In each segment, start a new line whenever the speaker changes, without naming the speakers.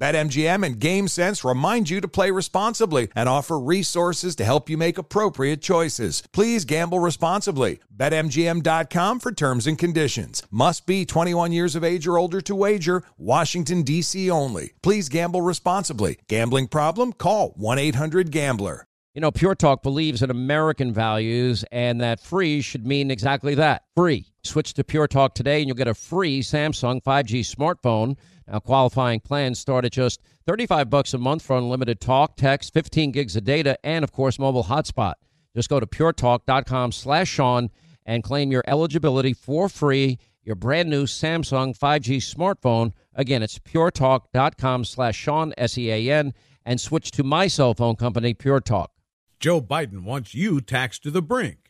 BetMGM and GameSense remind you to play responsibly and offer resources to help you make appropriate choices. Please gamble responsibly. BetMGM.com for terms and conditions. Must be 21 years of age or older to wager. Washington, D.C. only. Please gamble responsibly. Gambling problem? Call 1 800 Gambler.
You know, Pure Talk believes in American values and that free should mean exactly that free. Switch to Pure Talk today and you'll get a free Samsung 5G smartphone. Now, qualifying plans start at just 35 bucks a month for unlimited talk, text, 15 gigs of data, and of course, mobile hotspot. Just go to puretalk.com slash Sean and claim your eligibility for free, your brand new Samsung 5G smartphone. Again, it's puretalk.com slash Sean, S-E-A-N, and switch to my cell phone company, Pure Talk.
Joe Biden wants you taxed to the brink,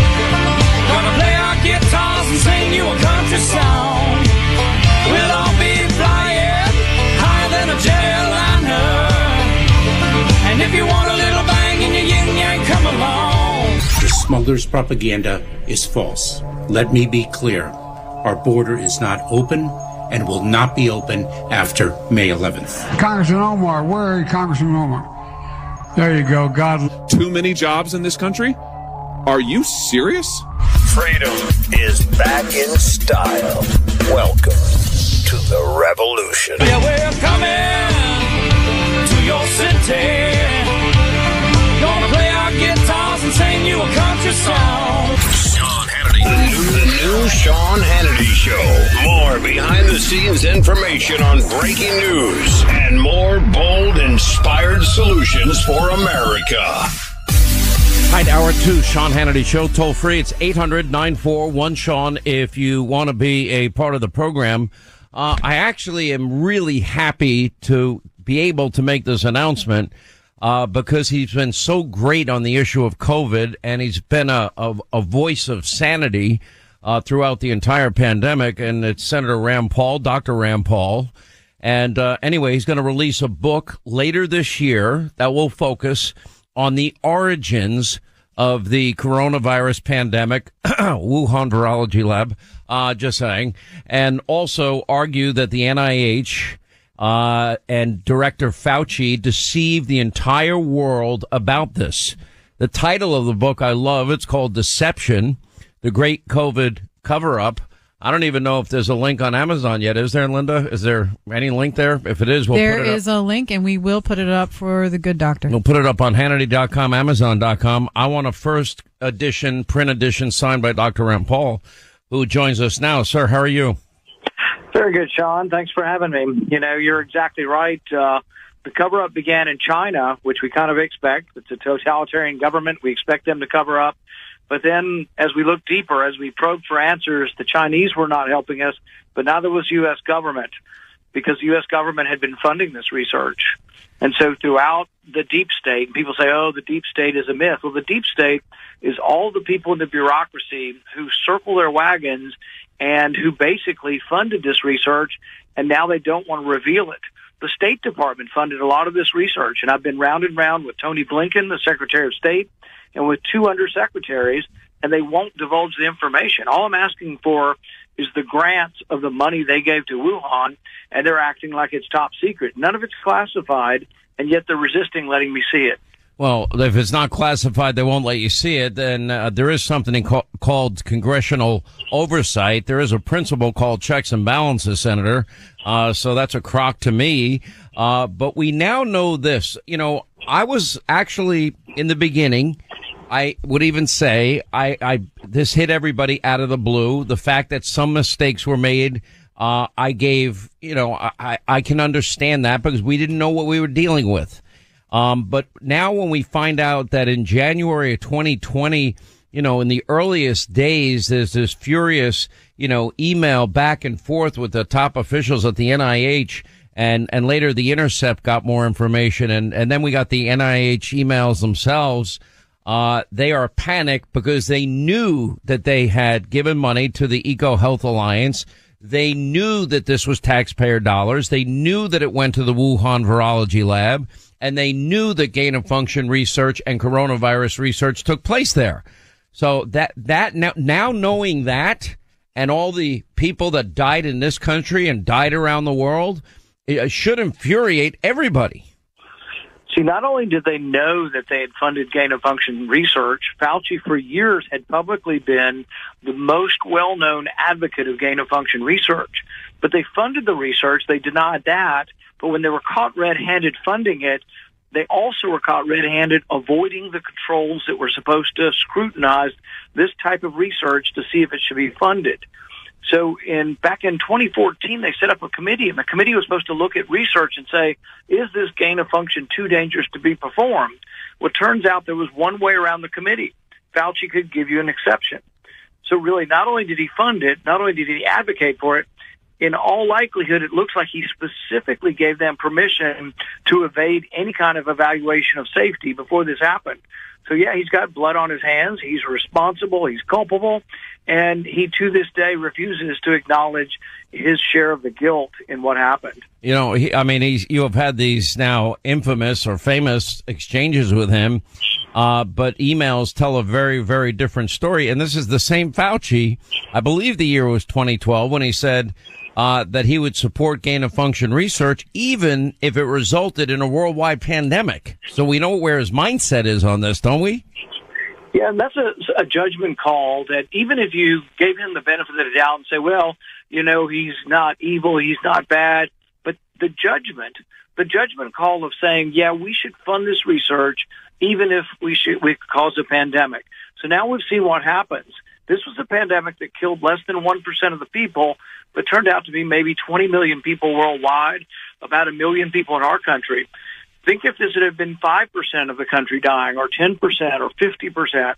Gonna play our guitars and sing you a country song. We'll all be flying higher than a jetliner. And if you want a little bang in your yin yang, come along.
The smuggler's propaganda is false. Let me be clear. Our border is not open and will not be open after May 11th.
Congressman Omar, where are you, Congressman Omar? There you go. God.
Too many jobs in this country? Are you serious?
Freedom is back in style. Welcome to the revolution.
Yeah, we're coming to your city. Gonna play our guitars and sing you a country song.
Sean Hannity. The new, the new Sean Hannity Show. More behind the scenes information on breaking news and more bold, inspired solutions for America.
Right, hour two, Sean Hannity Show, toll free. It's 800 941 Sean if you want to be a part of the program. Uh, I actually am really happy to be able to make this announcement uh, because he's been so great on the issue of COVID and he's been a, a, a voice of sanity uh, throughout the entire pandemic. And it's Senator Rand Paul, Dr. Rand Paul. And uh, anyway, he's going to release a book later this year that will focus on the origins of the coronavirus pandemic, Wuhan Virology Lab, uh, just saying, and also argue that the NIH uh, and Director Fauci deceived the entire world about this. The title of the book I love. It's called Deception, the Great COVID Cover Up. I don't even know if there's a link on Amazon yet. Is there, Linda? Is there any link there? If it is, we'll
There
put it
is
up.
There is a link, and we will put it up for the good doctor.
We'll put it up on Hannity.com, Amazon.com. I want a first edition, print edition signed by Dr. Rand Paul, who joins us now. Sir, how are you?
Very good, Sean. Thanks for having me. You know, you're exactly right. Uh, the cover up began in China, which we kind of expect. It's a totalitarian government. We expect them to cover up. But then as we looked deeper, as we probed for answers, the Chinese were not helping us, but neither was U.S. government because the U.S. government had been funding this research. And so throughout the deep state, people say, oh, the deep state is a myth. Well, the deep state is all the people in the bureaucracy who circle their wagons and who basically funded this research, and now they don't want to reveal it. The State Department funded a lot of this research, and I've been round and round with Tony Blinken, the Secretary of State, and with two undersecretaries, and they won't divulge the information. All I'm asking for is the grants of the money they gave to Wuhan, and they're acting like it's top secret. None of it's classified, and yet they're resisting letting me see it.
Well, if it's not classified, they won't let you see it. Then uh, there is something ca- called congressional oversight. There is a principle called checks and balances, Senator. Uh, so that's a crock to me. Uh, but we now know this. You know, I was actually in the beginning. I would even say I, I this hit everybody out of the blue. The fact that some mistakes were made. Uh, I gave, you know, I, I can understand that because we didn't know what we were dealing with. Um, but now when we find out that in January of 2020, you know, in the earliest days, there's this furious, you know, email back and forth with the top officials at the NIH. And, and later the Intercept got more information. And, and then we got the NIH emails themselves. Uh, they are panicked because they knew that they had given money to the EcoHealth Alliance. They knew that this was taxpayer dollars. They knew that it went to the Wuhan virology lab and they knew that gain of function research and coronavirus research took place there. So that, that now, now knowing that and all the people that died in this country and died around the world, it should infuriate everybody.
See, not only did they know that they had funded gain of function research, Fauci for years had publicly been the most well-known advocate of gain of function research. But they funded the research, they denied that, but when they were caught red-handed funding it, they also were caught red-handed avoiding the controls that were supposed to scrutinize this type of research to see if it should be funded. So in back in 2014, they set up a committee, and the committee was supposed to look at research and say, is this gain of function too dangerous to be performed? Well, it turns out there was one way around the committee. Fauci could give you an exception. So really, not only did he fund it, not only did he advocate for it, in all likelihood, it looks like he specifically gave them permission to evade any kind of evaluation of safety before this happened. So yeah, he's got blood on his hands. He's responsible. He's culpable. And he to this day refuses to acknowledge his share of the guilt in what happened.
You know, he, I mean, he's, you have had these now infamous or famous exchanges with him. Uh, but emails tell a very, very different story. And this is the same Fauci. I believe the year was 2012 when he said, uh, that he would support gain of function research, even if it resulted in a worldwide pandemic. So we know where his mindset is on this, don't we?
Yeah, and that's a, a judgment call that even if you gave him the benefit of the doubt and say, well, you know, he's not evil, he's not bad, but the judgment, the judgment call of saying, yeah, we should fund this research even if we should, we cause a pandemic. So now we've seen what happens. This was a pandemic that killed less than 1% of the people, but turned out to be maybe 20 million people worldwide, about a million people in our country. Think if this had been 5% of the country dying or 10% or 50%.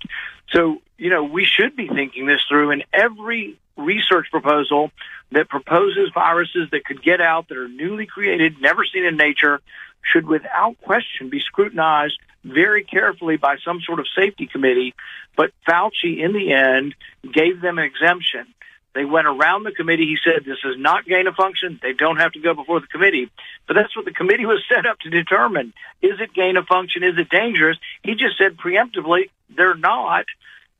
So, you know, we should be thinking this through in every research proposal that proposes viruses that could get out that are newly created, never seen in nature, should without question be scrutinized very carefully by some sort of safety committee. But Fauci, in the end, gave them an exemption. They went around the committee. He said, this is not gain of function. They don't have to go before the committee. But that's what the committee was set up to determine. Is it gain of function? Is it dangerous? He just said preemptively, they're not.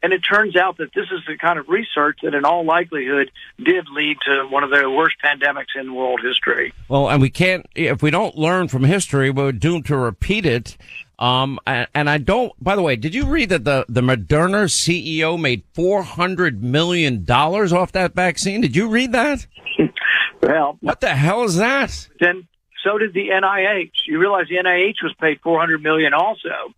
And it turns out that this is the kind of research that in all likelihood did lead to one of the worst pandemics in world history.
Well, and we can't, if we don't learn from history, we're doomed to repeat it. Um, and, I don't, by the way, did you read that the, the Moderna CEO made $400 million off that vaccine? Did you read that?
well,
what the hell is that?
Then so did the NIH. You realize the NIH was paid 400 million also.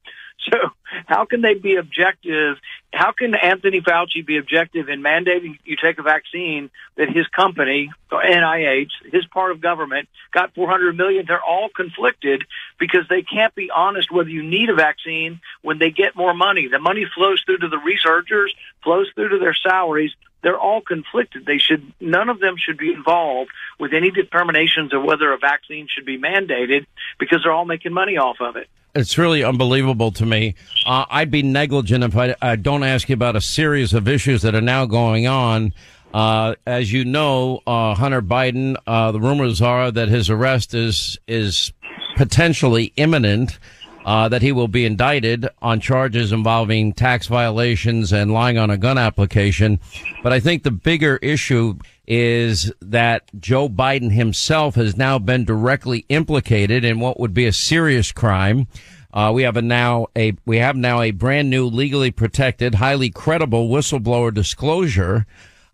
So how can they be objective? How can Anthony Fauci be objective in mandating you take a vaccine that his company, NIH, his part of government, got 400 million? They're all conflicted because they can't be honest whether you need a vaccine when they get more money. The money flows through to the researchers, flows through to their salaries. They're all conflicted. They should, none of them should be involved with any determinations of whether a vaccine should be mandated because they're all making money off of it
it's really unbelievable to me. Uh, I'd be negligent if I, I, don't ask you about a series of issues that are now going on. Uh, as you know, uh, Hunter Biden, uh, the rumors are that his arrest is is potentially imminent. Uh, that he will be indicted on charges involving tax violations and lying on a gun application. But I think the bigger issue is that Joe Biden himself has now been directly implicated in what would be a serious crime. Uh, we have a now a we have now a brand new legally protected, highly credible whistleblower disclosure.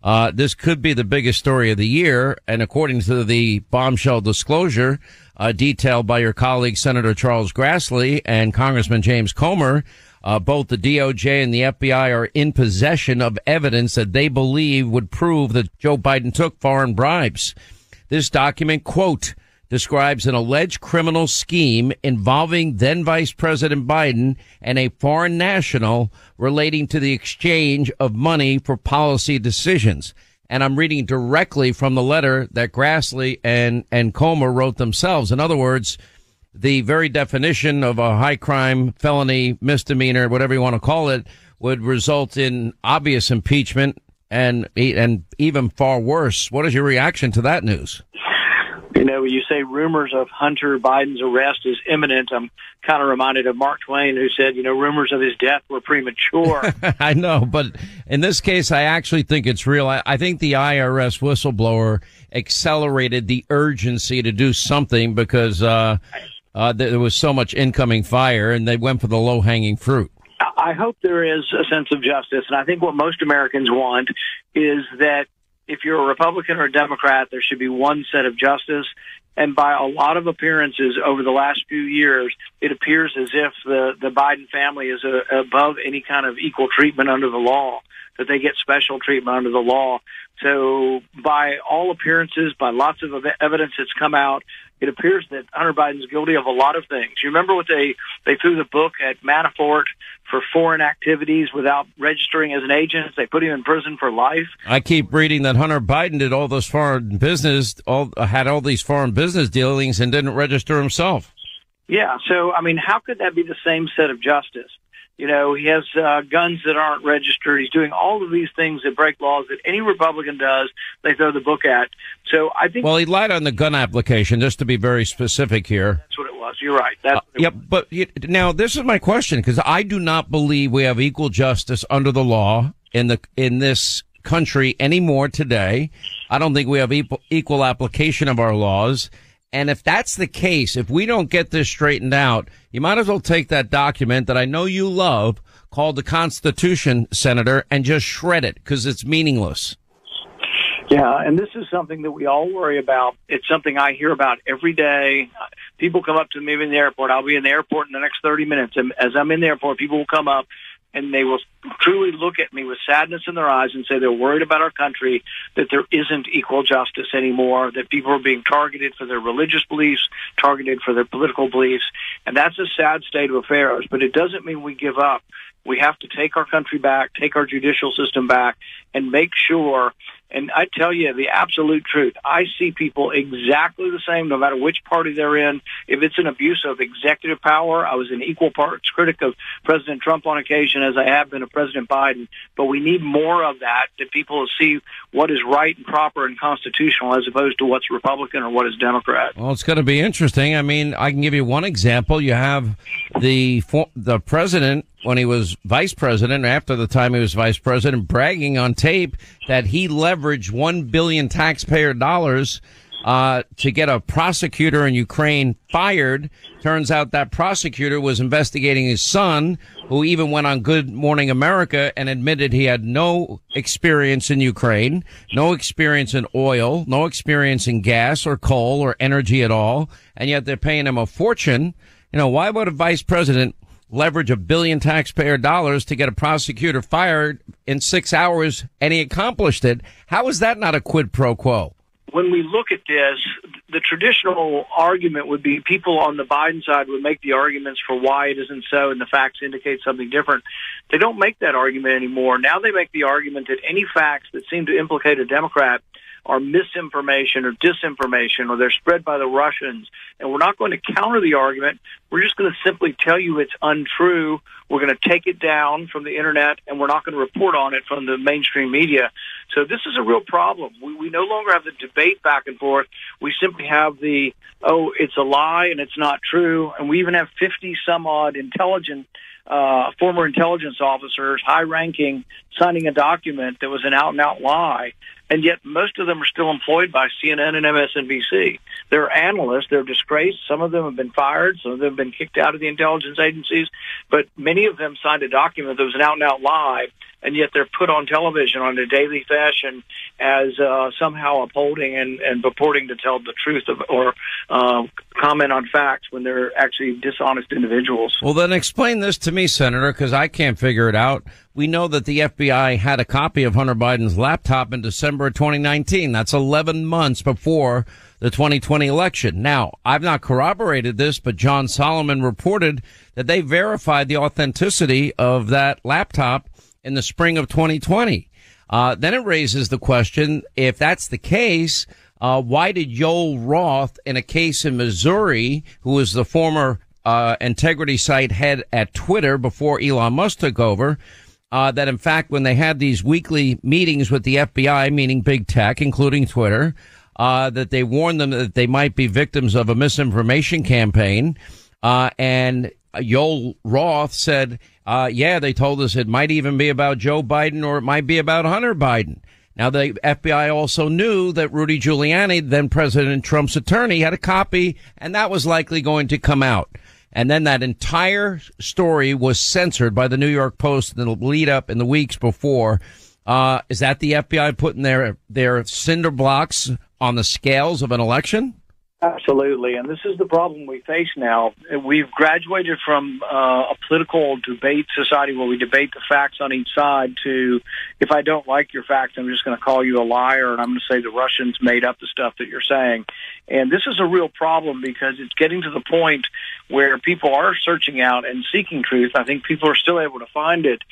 Uh, this could be the biggest story of the year, and according to the bombshell disclosure uh, detailed by your colleague Senator Charles Grassley and Congressman James Comer, uh, both the DOJ and the FBI are in possession of evidence that they believe would prove that Joe Biden took foreign bribes. This document, quote, describes an alleged criminal scheme involving then Vice President Biden and a foreign national relating to the exchange of money for policy decisions. And I'm reading directly from the letter that Grassley and, and Comer wrote themselves. In other words, the very definition of a high crime, felony, misdemeanor, whatever you want to call it, would result in obvious impeachment and and even far worse. What is your reaction to that news?
You know, when you say rumors of Hunter Biden's arrest is imminent, I'm kind of reminded of Mark Twain who said, you know, rumors of his death were premature.
I know, but in this case, I actually think it's real. I, I think the IRS whistleblower accelerated the urgency to do something because uh, uh, there was so much incoming fire and they went for the low hanging fruit.
I hope there is a sense of justice. And I think what most Americans want is that if you're a Republican or a Democrat, there should be one set of justice. And by a lot of appearances over the last few years, it appears as if the, the Biden family is a, above any kind of equal treatment under the law, that they get special treatment under the law. So by all appearances, by lots of evidence that's come out, it appears that Hunter Biden's guilty of a lot of things. You remember what they, they threw the book at Manafort for foreign activities without registering as an agent. They put him in prison for life.
I keep reading that Hunter Biden did all this foreign business, all had all these foreign business dealings and didn't register himself.
Yeah. So, I mean, how could that be the same set of justice? You know, he has uh, guns that aren't registered. He's doing all of these things that break laws that any Republican does. They throw the book at. So I think.
Well, he lied on the gun application, just to be very specific here.
That's what it was. You're right. That's uh,
yep. But now this is my question because I do not believe we have equal justice under the law in the in this country anymore today. I don't think we have equal, equal application of our laws. And if that's the case, if we don't get this straightened out, you might as well take that document that I know you love called the Constitution, Senator, and just shred it because it's meaningless.
Yeah, and this is something that we all worry about. It's something I hear about every day. People come up to me in the airport. I'll be in the airport in the next 30 minutes. And as I'm in the airport, people will come up and they will truly look at me with sadness in their eyes and say they're worried about our country, that there isn't equal justice anymore, that people are being targeted for their religious beliefs, targeted for their political beliefs. And that's a sad state of affairs, but it doesn't mean we give up. We have to take our country back, take our judicial system back, and make sure and I tell you the absolute truth. I see people exactly the same no matter which party they're in. If it's an abuse of executive power, I was an equal parts critic of President Trump on occasion as I have been of President Biden. But we need more of that, that people see what is right and proper and constitutional as opposed to what's Republican or what is Democrat.
Well, it's going to be interesting. I mean, I can give you one example. You have the, the president when he was vice president, after the time he was vice president, bragging on tape that he leveraged one billion taxpayer dollars uh, to get a prosecutor in Ukraine fired. Turns out that prosecutor was investigating his son, who even went on Good Morning America and admitted he had no experience in Ukraine, no experience in oil, no experience in gas or coal or energy at all, and yet they're paying him a fortune. You know, why would a vice president leverage a billion taxpayer dollars to get a prosecutor fired in six hours and he accomplished it. How is that not a quid pro quo?
When we look at this, the traditional argument would be people on the Biden side would make the arguments for why it isn't so and the facts indicate something different. They don't make that argument anymore. Now they make the argument that any facts that seem to implicate a Democrat are misinformation or disinformation or they're spread by the Russians. And we're not going to counter the argument. We're just going to simply tell you it's untrue. We're going to take it down from the internet and we're not going to report on it from the mainstream media. So this is a real problem. We, we no longer have the debate back and forth. We simply have the, oh, it's a lie and it's not true. And we even have 50 some odd intelligent uh, former intelligence officers, high ranking, signing a document that was an out and out lie. And yet most of them are still employed by CNN and MSNBC. They're analysts. They're disgraced. Some of them have been fired. Some of them have been kicked out of the intelligence agencies. But many of them signed a document that was an out and out lie and yet they're put on television on a daily fashion as uh, somehow upholding and, and purporting to tell the truth of, or uh, comment on facts when they're actually dishonest individuals.
Well, then explain this to me, Senator, because I can't figure it out. We know that the FBI had a copy of Hunter Biden's laptop in December of 2019. That's 11 months before the 2020 election. Now, I've not corroborated this, but John Solomon reported that they verified the authenticity of that laptop in the spring of 2020. Uh, then it raises the question, if that's the case, uh, why did Yoel Roth in a case in Missouri, who was the former, uh, integrity site head at Twitter before Elon Musk took over, uh, that in fact, when they had these weekly meetings with the FBI, meaning big tech, including Twitter, uh, that they warned them that they might be victims of a misinformation campaign. Uh, and Yoel Roth said, uh, yeah, they told us it might even be about Joe Biden or it might be about Hunter Biden. Now, the FBI also knew that Rudy Giuliani, then President Trump's attorney, had a copy, and that was likely going to come out. And then that entire story was censored by the New York Post in the lead up in the weeks before. Uh, is that the FBI putting their, their cinder blocks on the scales of an election?
Absolutely, and this is the problem we face now. We've graduated from uh, a political debate society where we debate the facts on each side to, if I don't like your facts, I'm just going to call you a liar and I'm going to say the Russians made up the stuff that you're saying. And this is a real problem because it's getting to the point where people are searching out and seeking truth. I think people are still able to find it,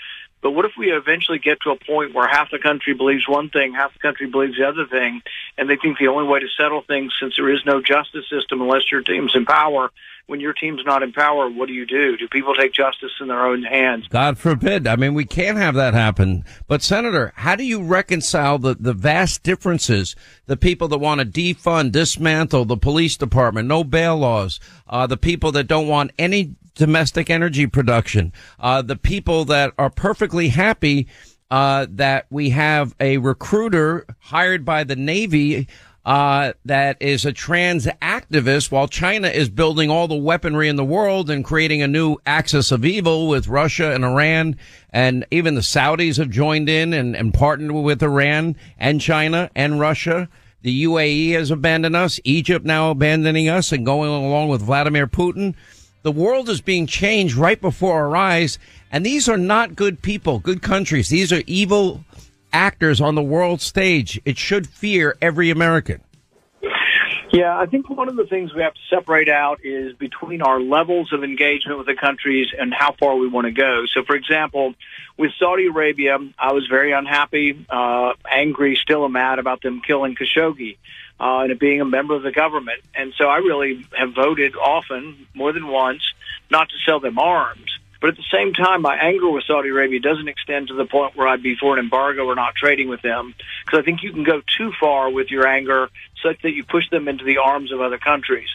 but what if we eventually get to a point where half the country believes one thing, half the country believes the other thing, and they think the only way to settle things, since there is no justice system unless your team's in power, when your team's not in power, what do you do? Do people take justice in their own hands?
God forbid. I mean, we can't have that happen. But Senator, how do you reconcile the, the vast differences? The people that want to defund, dismantle the police department, no bail laws, uh, the people that don't want any domestic energy production. Uh, the people that are perfectly happy uh, that we have a recruiter hired by the Navy uh, that is a trans activist while China is building all the weaponry in the world and creating a new axis of evil with Russia and Iran. And even the Saudis have joined in and, and partnered with Iran and China and Russia. The UAE has abandoned us. Egypt now abandoning us and going along with Vladimir Putin. The world is being changed right before our eyes. And these are not good people, good countries. These are evil actors on the world stage. It should fear every American.
Yeah, I think one of the things we have to separate out is between our levels of engagement with the countries and how far we want to go. So, for example, with Saudi Arabia, I was very unhappy, uh, angry, still mad about them killing Khashoggi uh, and being a member of the government. And so I really have voted often, more than once, not to sell them arms. But at the same time, my anger with Saudi Arabia doesn't extend to the point where I'd be for an embargo or not trading with them, because I think you can go too far with your anger such that you push them into the arms of other countries.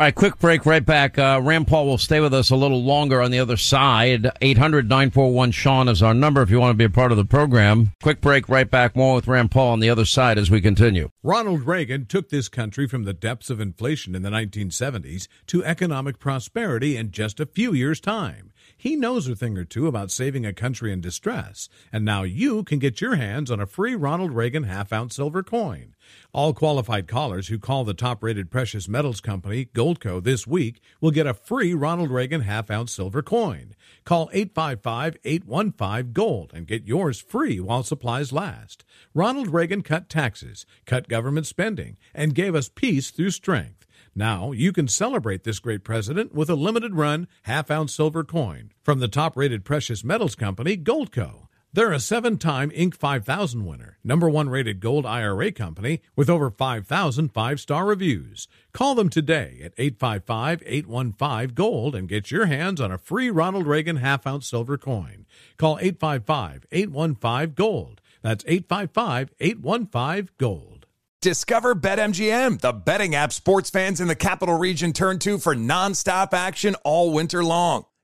All right, quick break, right back. Uh, Rand Paul will stay with us a little longer on the other side. 800 941 Sean is our number if you want to be a part of the program. Quick break, right back. More with Rand Paul on the other side as we continue.
Ronald Reagan took this country from the depths of inflation in the 1970s to economic prosperity in just a few years' time. He knows a thing or two about saving a country in distress, and now you can get your hands on a free Ronald Reagan half ounce silver coin. All qualified callers who call the top rated precious metals company, Goldco, this week will get a free Ronald Reagan half ounce silver coin. Call 855 815 Gold and get yours free while supplies last. Ronald Reagan cut taxes, cut government spending, and gave us peace through strength. Now you can celebrate this great president with a limited run half ounce silver coin from the top rated precious metals company, Goldco. They're a seven time Inc. 5000 winner, number one rated gold IRA company with over 5,000 five star reviews. Call them today at 855 815 Gold and get your hands on a free Ronald Reagan half ounce silver coin. Call 855 815 Gold. That's 855 815 Gold.
Discover BetMGM, the betting app sports fans in the capital region turn to for nonstop action all winter long.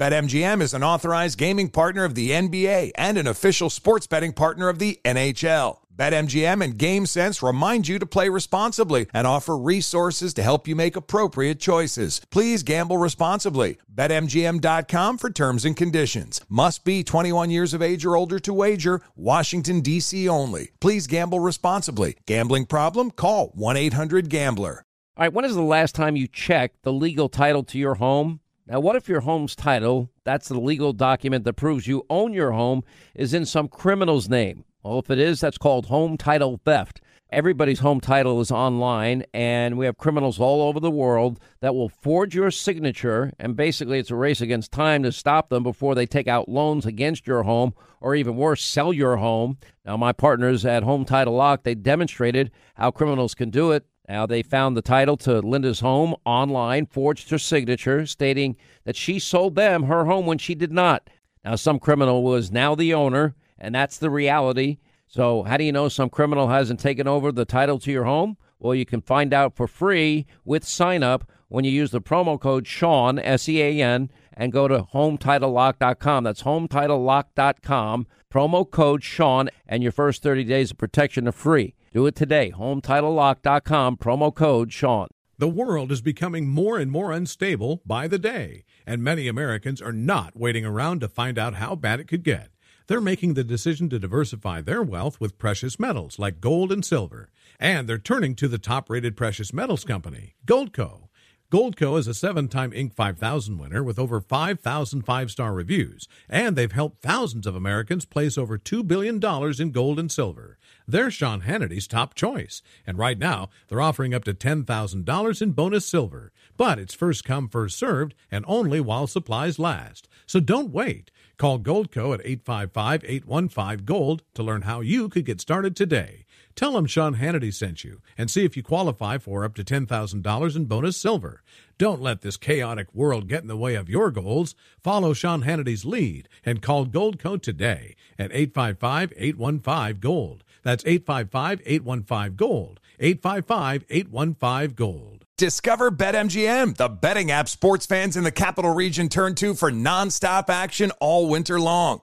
BetMGM is an authorized gaming partner of the NBA and an official sports betting partner of the NHL. BetMGM and GameSense remind you to play responsibly and offer resources to help you make appropriate choices. Please gamble responsibly. BetMGM.com for terms and conditions. Must be 21 years of age or older to wager. Washington, D.C. only. Please gamble responsibly. Gambling problem? Call 1 800 Gambler.
All right, when is the last time you checked the legal title to your home? Now, what if your home's title, that's the legal document that proves you own your home, is in some criminal's name? Well, if it is, that's called home title theft. Everybody's home title is online, and we have criminals all over the world that will forge your signature. And basically, it's a race against time to stop them before they take out loans against your home, or even worse, sell your home. Now, my partners at Home Title Lock, they demonstrated how criminals can do it. Now, they found the title to Linda's home online, forged her signature, stating that she sold them her home when she did not. Now, some criminal was now the owner, and that's the reality. So, how do you know some criminal hasn't taken over the title to your home? Well, you can find out for free with sign up when you use the promo code Sean, S E A N, and go to HometitleLock.com. That's HometitleLock.com. Promo code Sean, and your first 30 days of protection are free. Do it today. HometitleLock.com, promo code Sean.
The world is becoming more and more unstable by the day, and many Americans are not waiting around to find out how bad it could get. They're making the decision to diversify their wealth with precious metals like gold and silver, and they're turning to the top rated precious metals company, Goldco. Goldco is a seven time Inc. 5000 winner with over 5,000 five star reviews, and they've helped thousands of Americans place over $2 billion in gold and silver. They're Sean Hannity's top choice, and right now they're offering up to $10,000 in bonus silver. But it's first come, first served, and only while supplies last. So don't wait. Call Goldco at 855 815 Gold to learn how you could get started today. Tell them Sean Hannity sent you and see if you qualify for up to $10,000 in bonus silver. Don't let this chaotic world get in the way of your goals. Follow Sean Hannity's lead and call Goldco today at 855 815 Gold. That's 855 815 Gold. 855 815 Gold.
Discover BetMGM, the betting app sports fans in the capital region turn to for nonstop action all winter long.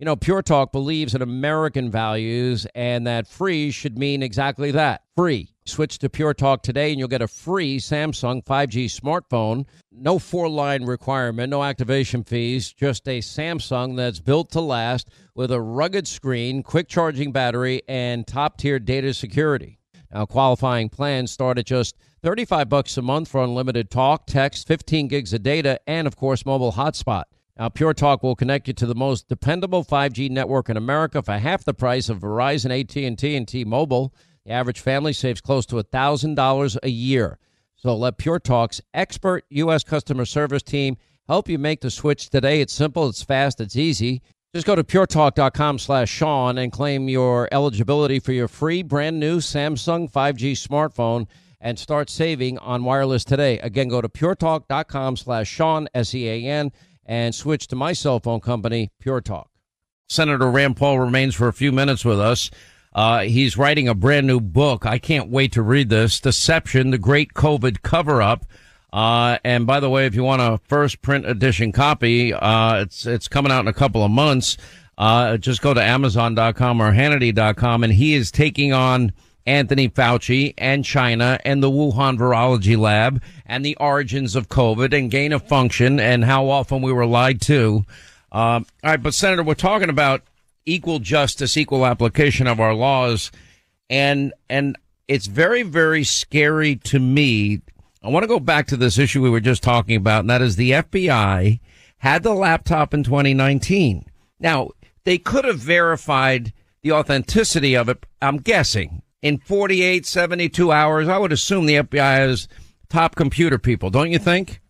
You know, Pure Talk believes in American values and that free should mean exactly that free. Switch to Pure Talk today and you'll get a free Samsung 5G smartphone. No four line requirement, no activation fees, just a Samsung that's built to last with a rugged screen, quick charging battery, and top tier data security. Now, qualifying plans start at just 35 bucks a month for unlimited talk, text, 15 gigs of data, and of course, mobile hotspot. Now, Pure Talk will connect you to the most dependable 5G network in America for half the price of Verizon, AT&T, and T-Mobile. The average family saves close to $1,000 a year. So let Pure Talk's expert U.S. customer service team help you make the switch today. It's simple, it's fast, it's easy. Just go to puretalk.com slash Sean and claim your eligibility for your free brand new Samsung 5G smartphone and start saving on wireless today. Again, go to puretalk.com slash Sean, S-E-A-N, and switch to my cell phone company, Pure Talk. Senator Rand Paul remains for a few minutes with us. Uh, he's writing a brand new book. I can't wait to read this. Deception, the Great COVID Cover Up. Uh, and by the way, if you want a first print edition copy, uh, it's, it's coming out in a couple of months. Uh, just go to Amazon.com or Hannity.com and he is taking on Anthony Fauci and China and the Wuhan Virology Lab and the origins of COVID and gain of function and how often we were lied to. Um, all right, but Senator, we're talking about equal justice, equal application of our laws, and and it's very, very scary to me. I want to go back to this issue we were just talking about, and that is the FBI had the laptop in 2019. Now, they could have verified the authenticity of it, I'm guessing, in 48, 72 hours. I would assume the FBI has top computer people, don't you think?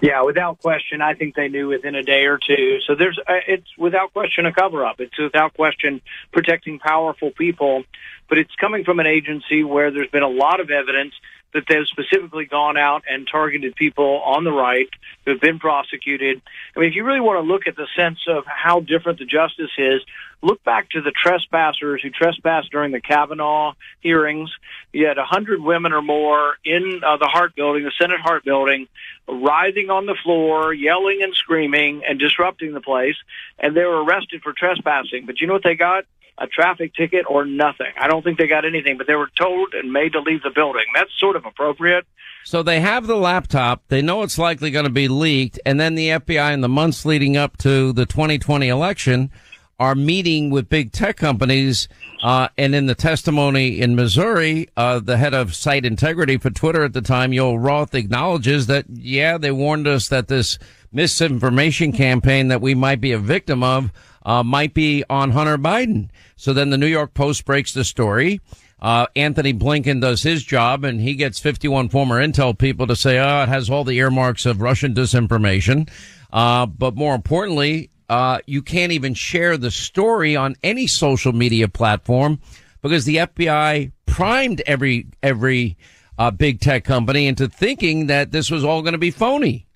Yeah, without question. I think they knew within a day or two. So there's, uh, it's without question a cover up. It's without question protecting powerful people, but it's coming from an agency where there's been a lot of evidence that they've specifically gone out and targeted people on the right who have been prosecuted. I mean, if you really want to look at the sense of how different the justice is, look back to the trespassers who trespassed during the Kavanaugh hearings. You had a hundred women or more in uh, the Hart building, the Senate Hart building, writhing on the floor, yelling and screaming and disrupting the place. And they were arrested for trespassing. But you know what they got? A traffic ticket or nothing. I don't think they got anything, but they were told and made to leave the building. That's sort of appropriate.
So they have the laptop. They know it's likely going to be leaked. And then the FBI in the months leading up to the 2020 election are meeting with big tech companies. Uh, and in the testimony in Missouri, uh, the head of site integrity for Twitter at the time, Yoel Roth, acknowledges that, yeah, they warned us that this misinformation campaign that we might be a victim of uh, might be on Hunter Biden. So then the New York Post breaks the story. Uh, Antony Blinken does his job and he gets 51 former intel people to say, oh, it has all the earmarks of Russian disinformation. Uh, but more importantly, uh, you can't even share the story on any social media platform because the FBI primed every, every, uh, big tech company into thinking that this was all going to be phony.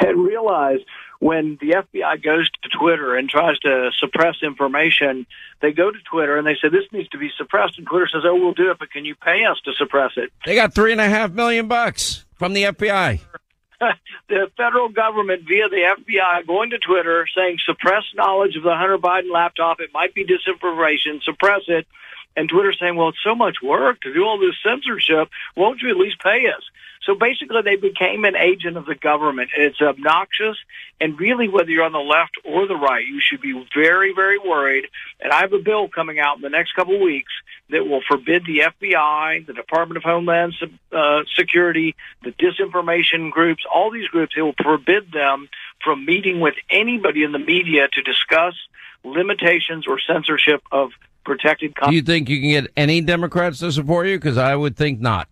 And realize when the FBI goes to Twitter and tries to suppress information, they go to Twitter and they say this needs to be suppressed, and Twitter says, "Oh, we'll do it, but can you pay us to suppress it?"
They got three and a half million bucks from the FBI.
the federal government via the FBI going to Twitter saying suppress knowledge of the Hunter Biden laptop. It might be disinformation. Suppress it. And Twitter saying, well, it's so much work to do all this censorship. Won't you at least pay us? So basically, they became an agent of the government. And It's obnoxious. And really, whether you're on the left or the right, you should be very, very worried. And I have a bill coming out in the next couple of weeks that will forbid the FBI, the Department of Homeland uh, Security, the disinformation groups, all these groups, it will forbid them from meeting with anybody in the media to discuss limitations or censorship of protected.
Do you think you can get any Democrats to support you? Because I would think not.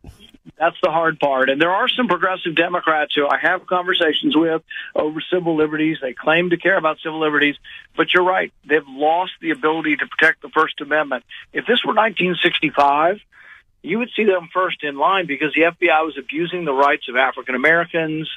That's the hard part. And there are some progressive Democrats who I have conversations with over civil liberties. They claim to care about civil liberties, but you're right. They've lost the ability to protect the First Amendment. If this were 1965, you would see them first in line because the FBI was abusing the rights of African Americans,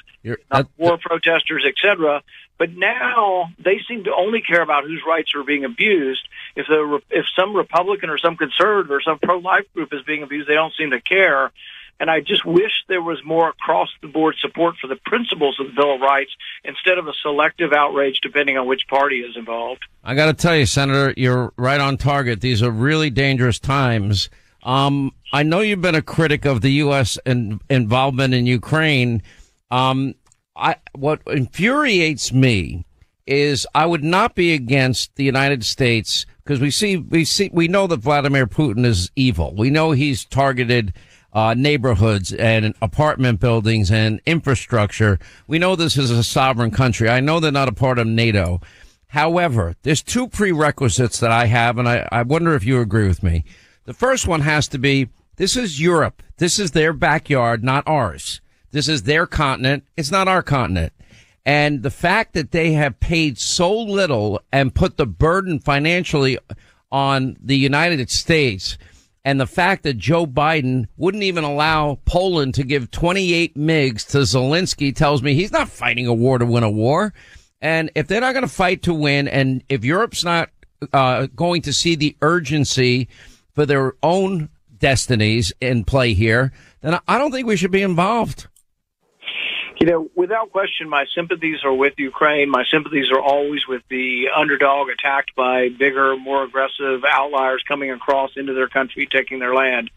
war protesters, etc. But now they seem to only care about whose rights are being abused. If the if some Republican or some conservative or some pro-life group is being abused, they don't seem to care. And I just wish there was more across the board support for the principles of the Bill of Rights instead of a selective outrage depending on which party is involved.
I got to tell you, Senator, you're right on target. These are really dangerous times. Um, I know you've been a critic of the U.S. In, involvement in Ukraine. Um, I, what infuriates me is I would not be against the United States because we see, we see, we know that Vladimir Putin is evil. We know he's targeted uh, neighborhoods and apartment buildings and infrastructure. We know this is a sovereign country. I know they're not a part of NATO. However, there's two prerequisites that I have, and I, I wonder if you agree with me. The first one has to be this is Europe. This is their backyard, not ours. This is their continent. It's not our continent. And the fact that they have paid so little and put the burden financially on the United States and the fact that Joe Biden wouldn't even allow Poland to give 28 MiGs to Zelensky tells me he's not fighting a war to win a war. And if they're not going to fight to win, and if Europe's not uh, going to see the urgency for their own destinies in play here, then I don't think we should be involved.
You know, without question, my sympathies are with Ukraine. My sympathies are always with the underdog attacked by bigger, more aggressive outliers coming across into their country, taking their land.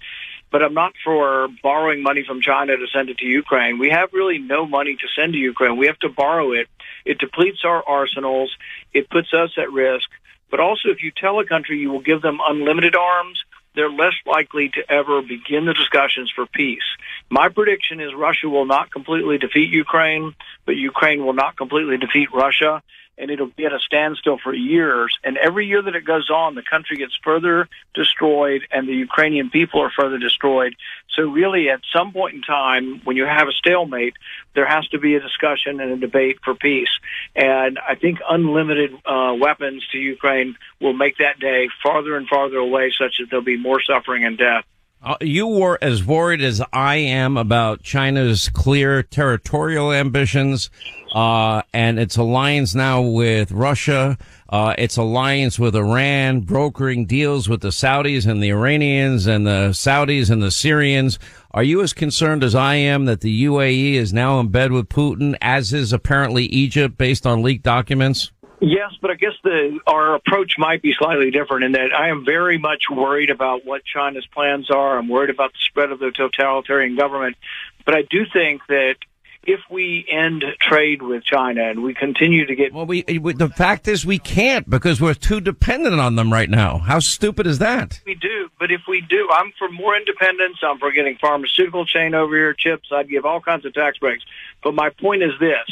But I'm not for borrowing money from China to send it to Ukraine. We have really no money to send to Ukraine. We have to borrow it. It depletes our arsenals. It puts us at risk. But also, if you tell a country you will give them unlimited arms, they're less likely to ever begin the discussions for peace. My prediction is Russia will not completely defeat Ukraine, but Ukraine will not completely defeat Russia and it'll be at a standstill for years. And every year that it goes on, the country gets further destroyed and the Ukrainian people are further destroyed. So really, at some point in time, when you have a stalemate, there has to be a discussion and a debate for peace. And I think unlimited uh, weapons to Ukraine will make that day farther and farther away, such that there'll be more suffering and death.
Uh, you were as worried as I am about China's clear territorial ambitions, uh, and its alliance now with Russia, uh, its alliance with Iran, brokering deals with the Saudis and the Iranians and the Saudis and the Syrians. Are you as concerned as I am that the UAE is now in bed with Putin, as is apparently Egypt based on leaked documents?
Yes, but I guess the our approach might be slightly different in that I am very much worried about what China's plans are. I'm worried about the spread of the totalitarian government, but I do think that if we end trade with China and we continue to get
well, we the fact is we can't because we're too dependent on them right now. How stupid is that?
We do, but if we do, I'm for more independence. I'm for getting pharmaceutical chain over here, chips. I'd give all kinds of tax breaks. But my point is this: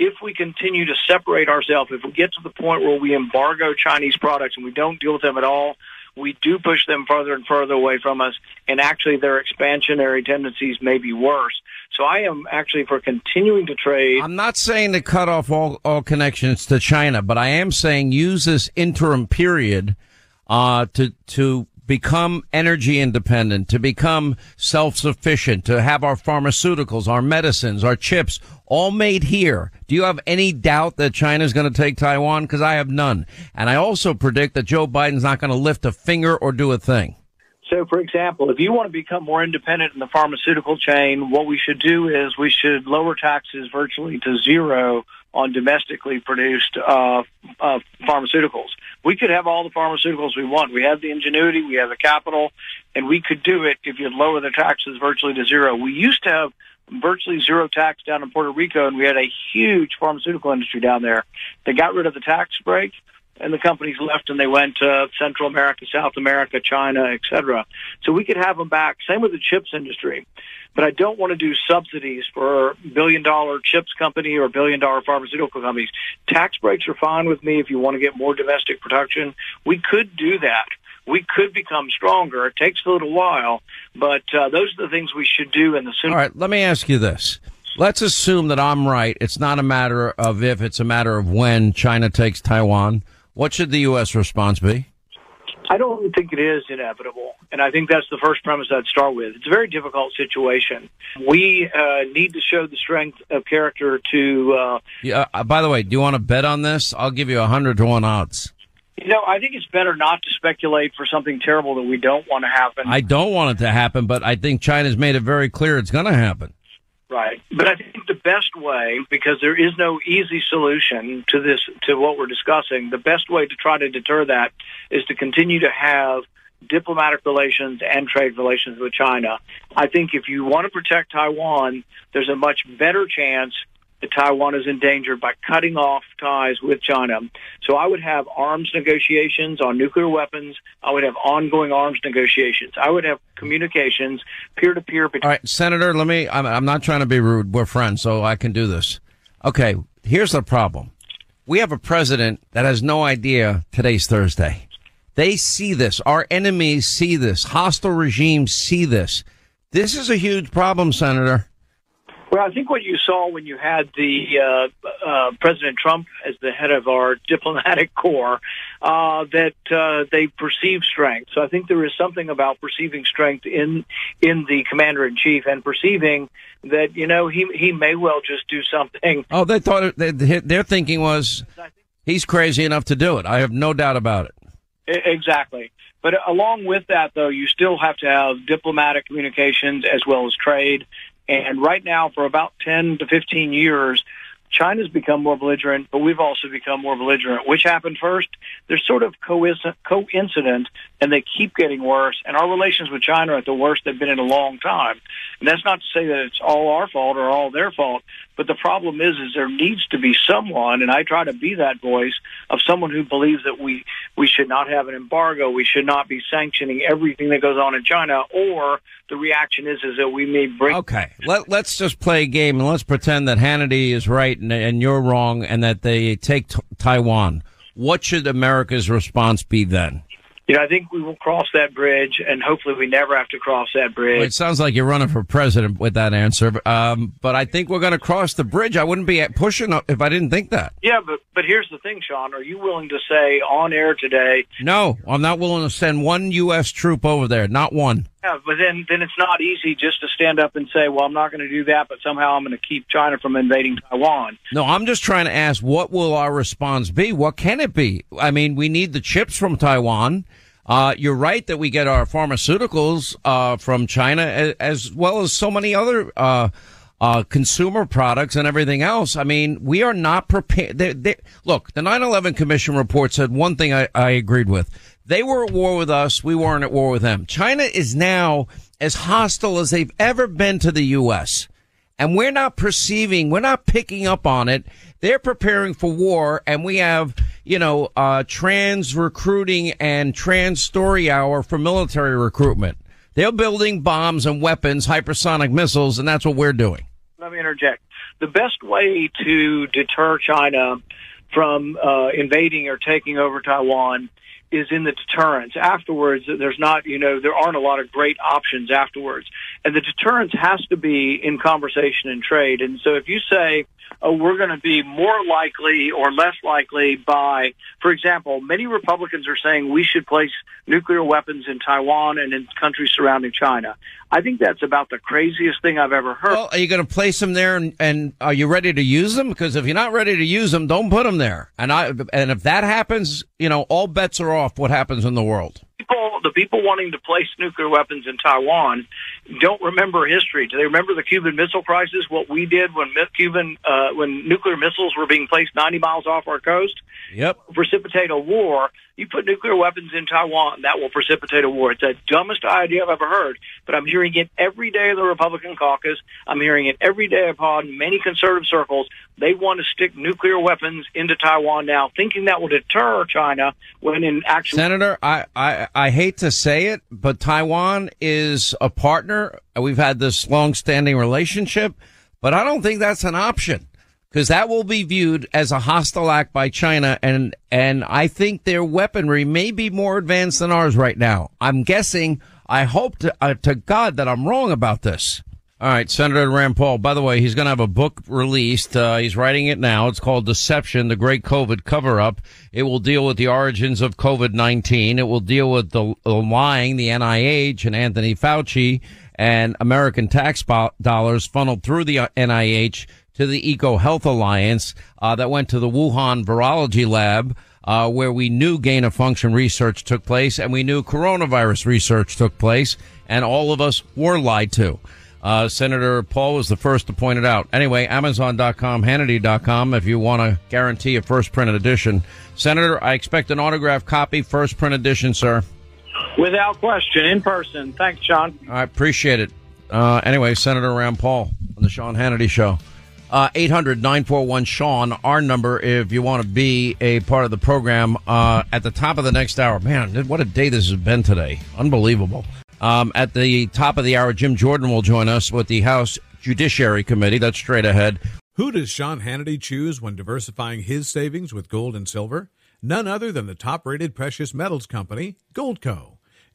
if we continue to separate ourselves, if we get to the point where we embargo Chinese products and we don't deal with them at all, we do push them further and further away from us, and actually their expansionary tendencies may be worse. So I am actually for continuing to trade.
I'm not saying to cut off all, all connections to China, but I am saying use this interim period uh, to to become energy independent, to become self-sufficient, to have our pharmaceuticals, our medicines, our chips all made here. Do you have any doubt that China is going to take Taiwan? Because I have none. And I also predict that Joe Biden's not going to lift a finger or do a thing.
So, for example, if you want to become more independent in the pharmaceutical chain, what we should do is we should lower taxes virtually to zero on domestically produced uh, uh, pharmaceuticals. We could have all the pharmaceuticals we want. We have the ingenuity, we have the capital, and we could do it if you'd lower the taxes virtually to zero. We used to have virtually zero tax down in Puerto Rico, and we had a huge pharmaceutical industry down there. They got rid of the tax break, and the companies left and they went to Central America, South America, China, etc. So we could have them back. Same with the chips industry. But I don't want to do subsidies for billion dollar chips company or billion dollar pharmaceutical companies. Tax breaks are fine with me if you want to get more domestic production. We could do that. We could become stronger. It takes a little while, but uh, those are the things we should do in the
sooner. All right, let me ask you this. Let's assume that I'm right. It's not a matter of if, it's a matter of when China takes Taiwan. What should the U.S. response be?
I don't think it is inevitable. And I think that's the first premise I'd start with. It's a very difficult situation. We uh, need to show the strength of character to. Uh,
yeah, uh, by the way, do you want to bet on this? I'll give you a 100 to 1 odds.
You know, I think it's better not to speculate for something terrible that we don't want to happen.
I don't want it to happen, but I think China's made it very clear it's going to happen.
Right. But I think the best way, because there is no easy solution to this, to what we're discussing, the best way to try to deter that is to continue to have diplomatic relations and trade relations with China. I think if you want to protect Taiwan, there's a much better chance that Taiwan is endangered by cutting off ties with China. So I would have arms negotiations on nuclear weapons. I would have ongoing arms negotiations. I would have communications peer to peer.
All right, Senator, let me, I'm, I'm not trying to be rude. We're friends, so I can do this. Okay, here's the problem. We have a president that has no idea today's Thursday. They see this. Our enemies see this. Hostile regimes see this. This is a huge problem, Senator.
Well, I think what you saw when you had the uh, uh, President Trump as the head of our diplomatic corps, uh, that uh, they perceive strength. So I think there is something about perceiving strength in in the commander in chief and perceiving that you know he he may well just do something.
Oh, they thought they, their thinking was he's crazy enough to do it. I have no doubt about it.
Exactly. But along with that, though, you still have to have diplomatic communications as well as trade And right now, for about 10 to 15 years, China's become more belligerent, but we've also become more belligerent. Which happened first? They're sort of coincident, and they keep getting worse. And our relations with China are at the worst they've been in a long time. And that's not to say that it's all our fault or all their fault. But the problem is, is there needs to be someone, and I try to be that voice of someone who believes that we we should not have an embargo, we should not be sanctioning everything that goes on in China, or the reaction is is that we may break.
Okay, Let, let's just play a game and let's pretend that Hannity is right and, and you're wrong, and that they take t- Taiwan. What should America's response be then?
You know, I think we will cross that bridge, and hopefully, we never have to cross that bridge.
Well, it sounds like you're running for president with that answer, um, but I think we're going to cross the bridge. I wouldn't be pushing if I didn't think that.
Yeah, but but here's the thing, Sean. Are you willing to say on air today?
No, I'm not willing to send one U.S. troop over there. Not one.
Yeah, but then then it's not easy just to stand up and say, "Well, I'm not going to do that," but somehow I'm going to keep China from invading Taiwan.
No, I'm just trying to ask, what will our response be? What can it be? I mean, we need the chips from Taiwan. Uh, you're right that we get our pharmaceuticals uh, from China as, as, well as so many other uh, uh consumer products and everything else. I mean, we are not prepared. They, they, look, the 9/11 Commission report said one thing I, I agreed with. They were at war with us. We weren't at war with them. China is now as hostile as they've ever been to the U.S. And we're not perceiving, we're not picking up on it. They're preparing for war, and we have you know, uh, trans recruiting and trans story hour for military recruitment. They're building bombs and weapons, hypersonic missiles, and that's what we're doing.
Let me interject. The best way to deter China from uh, invading or taking over Taiwan is in the deterrence. Afterwards, there's not, you know, there aren't a lot of great options afterwards. And the deterrence has to be in conversation and trade. And so if you say, oh, we're going to be more likely or less likely by, for example, many Republicans are saying we should place nuclear weapons in Taiwan and in countries surrounding China. I think that's about the craziest thing I've ever heard.
Well, are you going to place them there, and, and are you ready to use them? Because if you're not ready to use them, don't put them there. And I and if that happens, you know, all bets are off. What happens in the world?
People, the people wanting to place nuclear weapons in Taiwan, don't remember history. Do they remember the Cuban Missile Crisis? What we did when Cuban, uh, when nuclear missiles were being placed 90 miles off our coast?
Yep.
Precipitate a war. You put nuclear weapons in Taiwan, that will precipitate a war. It's the dumbest idea I've ever heard, but I'm hearing it every day in the Republican caucus. I'm hearing it every day upon many conservative circles. They want to stick nuclear weapons into Taiwan now, thinking that will deter China when in actual.
Senator, I, I, I hate to say it, but Taiwan is a partner. We've had this long-standing relationship, but I don't think that's an option because that will be viewed as a hostile act by China, and and I think their weaponry may be more advanced than ours right now. I'm guessing. I hope to, uh, to God that I'm wrong about this. All right, Senator Rand Paul. By the way, he's going to have a book released. Uh, he's writing it now. It's called Deception: The Great COVID Cover-Up. It will deal with the origins of COVID-19. It will deal with the, the lying, the NIH and Anthony Fauci and American tax dollars funneled through the NIH to the EcoHealth Alliance uh, that went to the Wuhan Virology Lab. Uh, where we knew gain of function research took place and we knew coronavirus research took place, and all of us were lied to. Uh, Senator Paul was the first to point it out. Anyway, Amazon.com, Hannity.com, if you want to guarantee a first printed edition. Senator, I expect an autographed copy, first print edition, sir.
Without question, in person. Thanks, Sean.
I appreciate it. Uh, anyway, Senator Rand Paul on the Sean Hannity Show. Uh, 800 941 Sean, our number if you want to be a part of the program uh, at the top of the next hour. Man, what a day this has been today. Unbelievable. Um, at the top of the hour, Jim Jordan will join us with the House Judiciary Committee. That's straight ahead.
Who does Sean Hannity choose when diversifying his savings with gold and silver? None other than the top rated precious metals company, Goldco.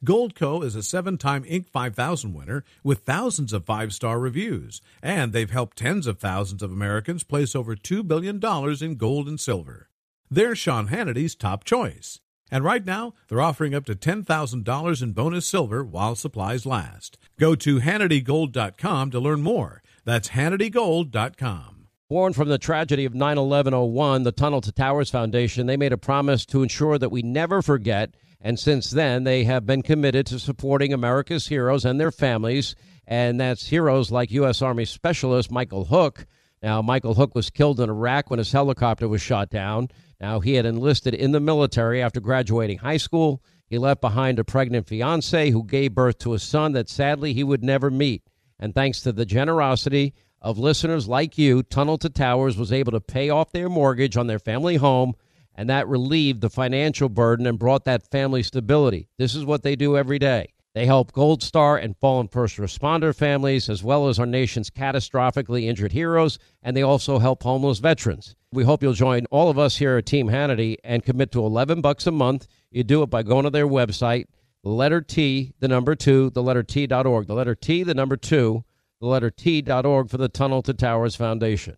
Goldco is a seven time Inc. 5000 winner with thousands of five star reviews, and they've helped tens of thousands of Americans place over $2 billion in gold and silver. They're Sean Hannity's top choice. And right now, they're offering up to $10,000 in bonus silver while supplies last. Go to HannityGold.com to learn more. That's HannityGold.com.
Born from the tragedy of 9 11 01, the Tunnel to Towers Foundation, they made a promise to ensure that we never forget. And since then, they have been committed to supporting America's heroes and their families and that's heroes like U.S. Army Specialist Michael Hook. Now, Michael Hook was killed in Iraq when his helicopter was shot down. Now, he had enlisted in the military after graduating high school. He left behind a pregnant fiancee who gave birth to a son that sadly he would never meet. And thanks to the generosity of listeners like you, Tunnel to Towers was able to pay off their mortgage on their family home, and that relieved the financial burden and brought that family stability. This is what they do every day. They help Gold Star and fallen first responder families, as well as our nation's catastrophically injured heroes, and they also help homeless veterans. We hope you'll join all of us here at Team Hannity and commit to 11 bucks a month. You do it by going to their website, the letter T, the number two, the letter T.org, the letter T, the number two, the letter T.org for the Tunnel to Towers Foundation.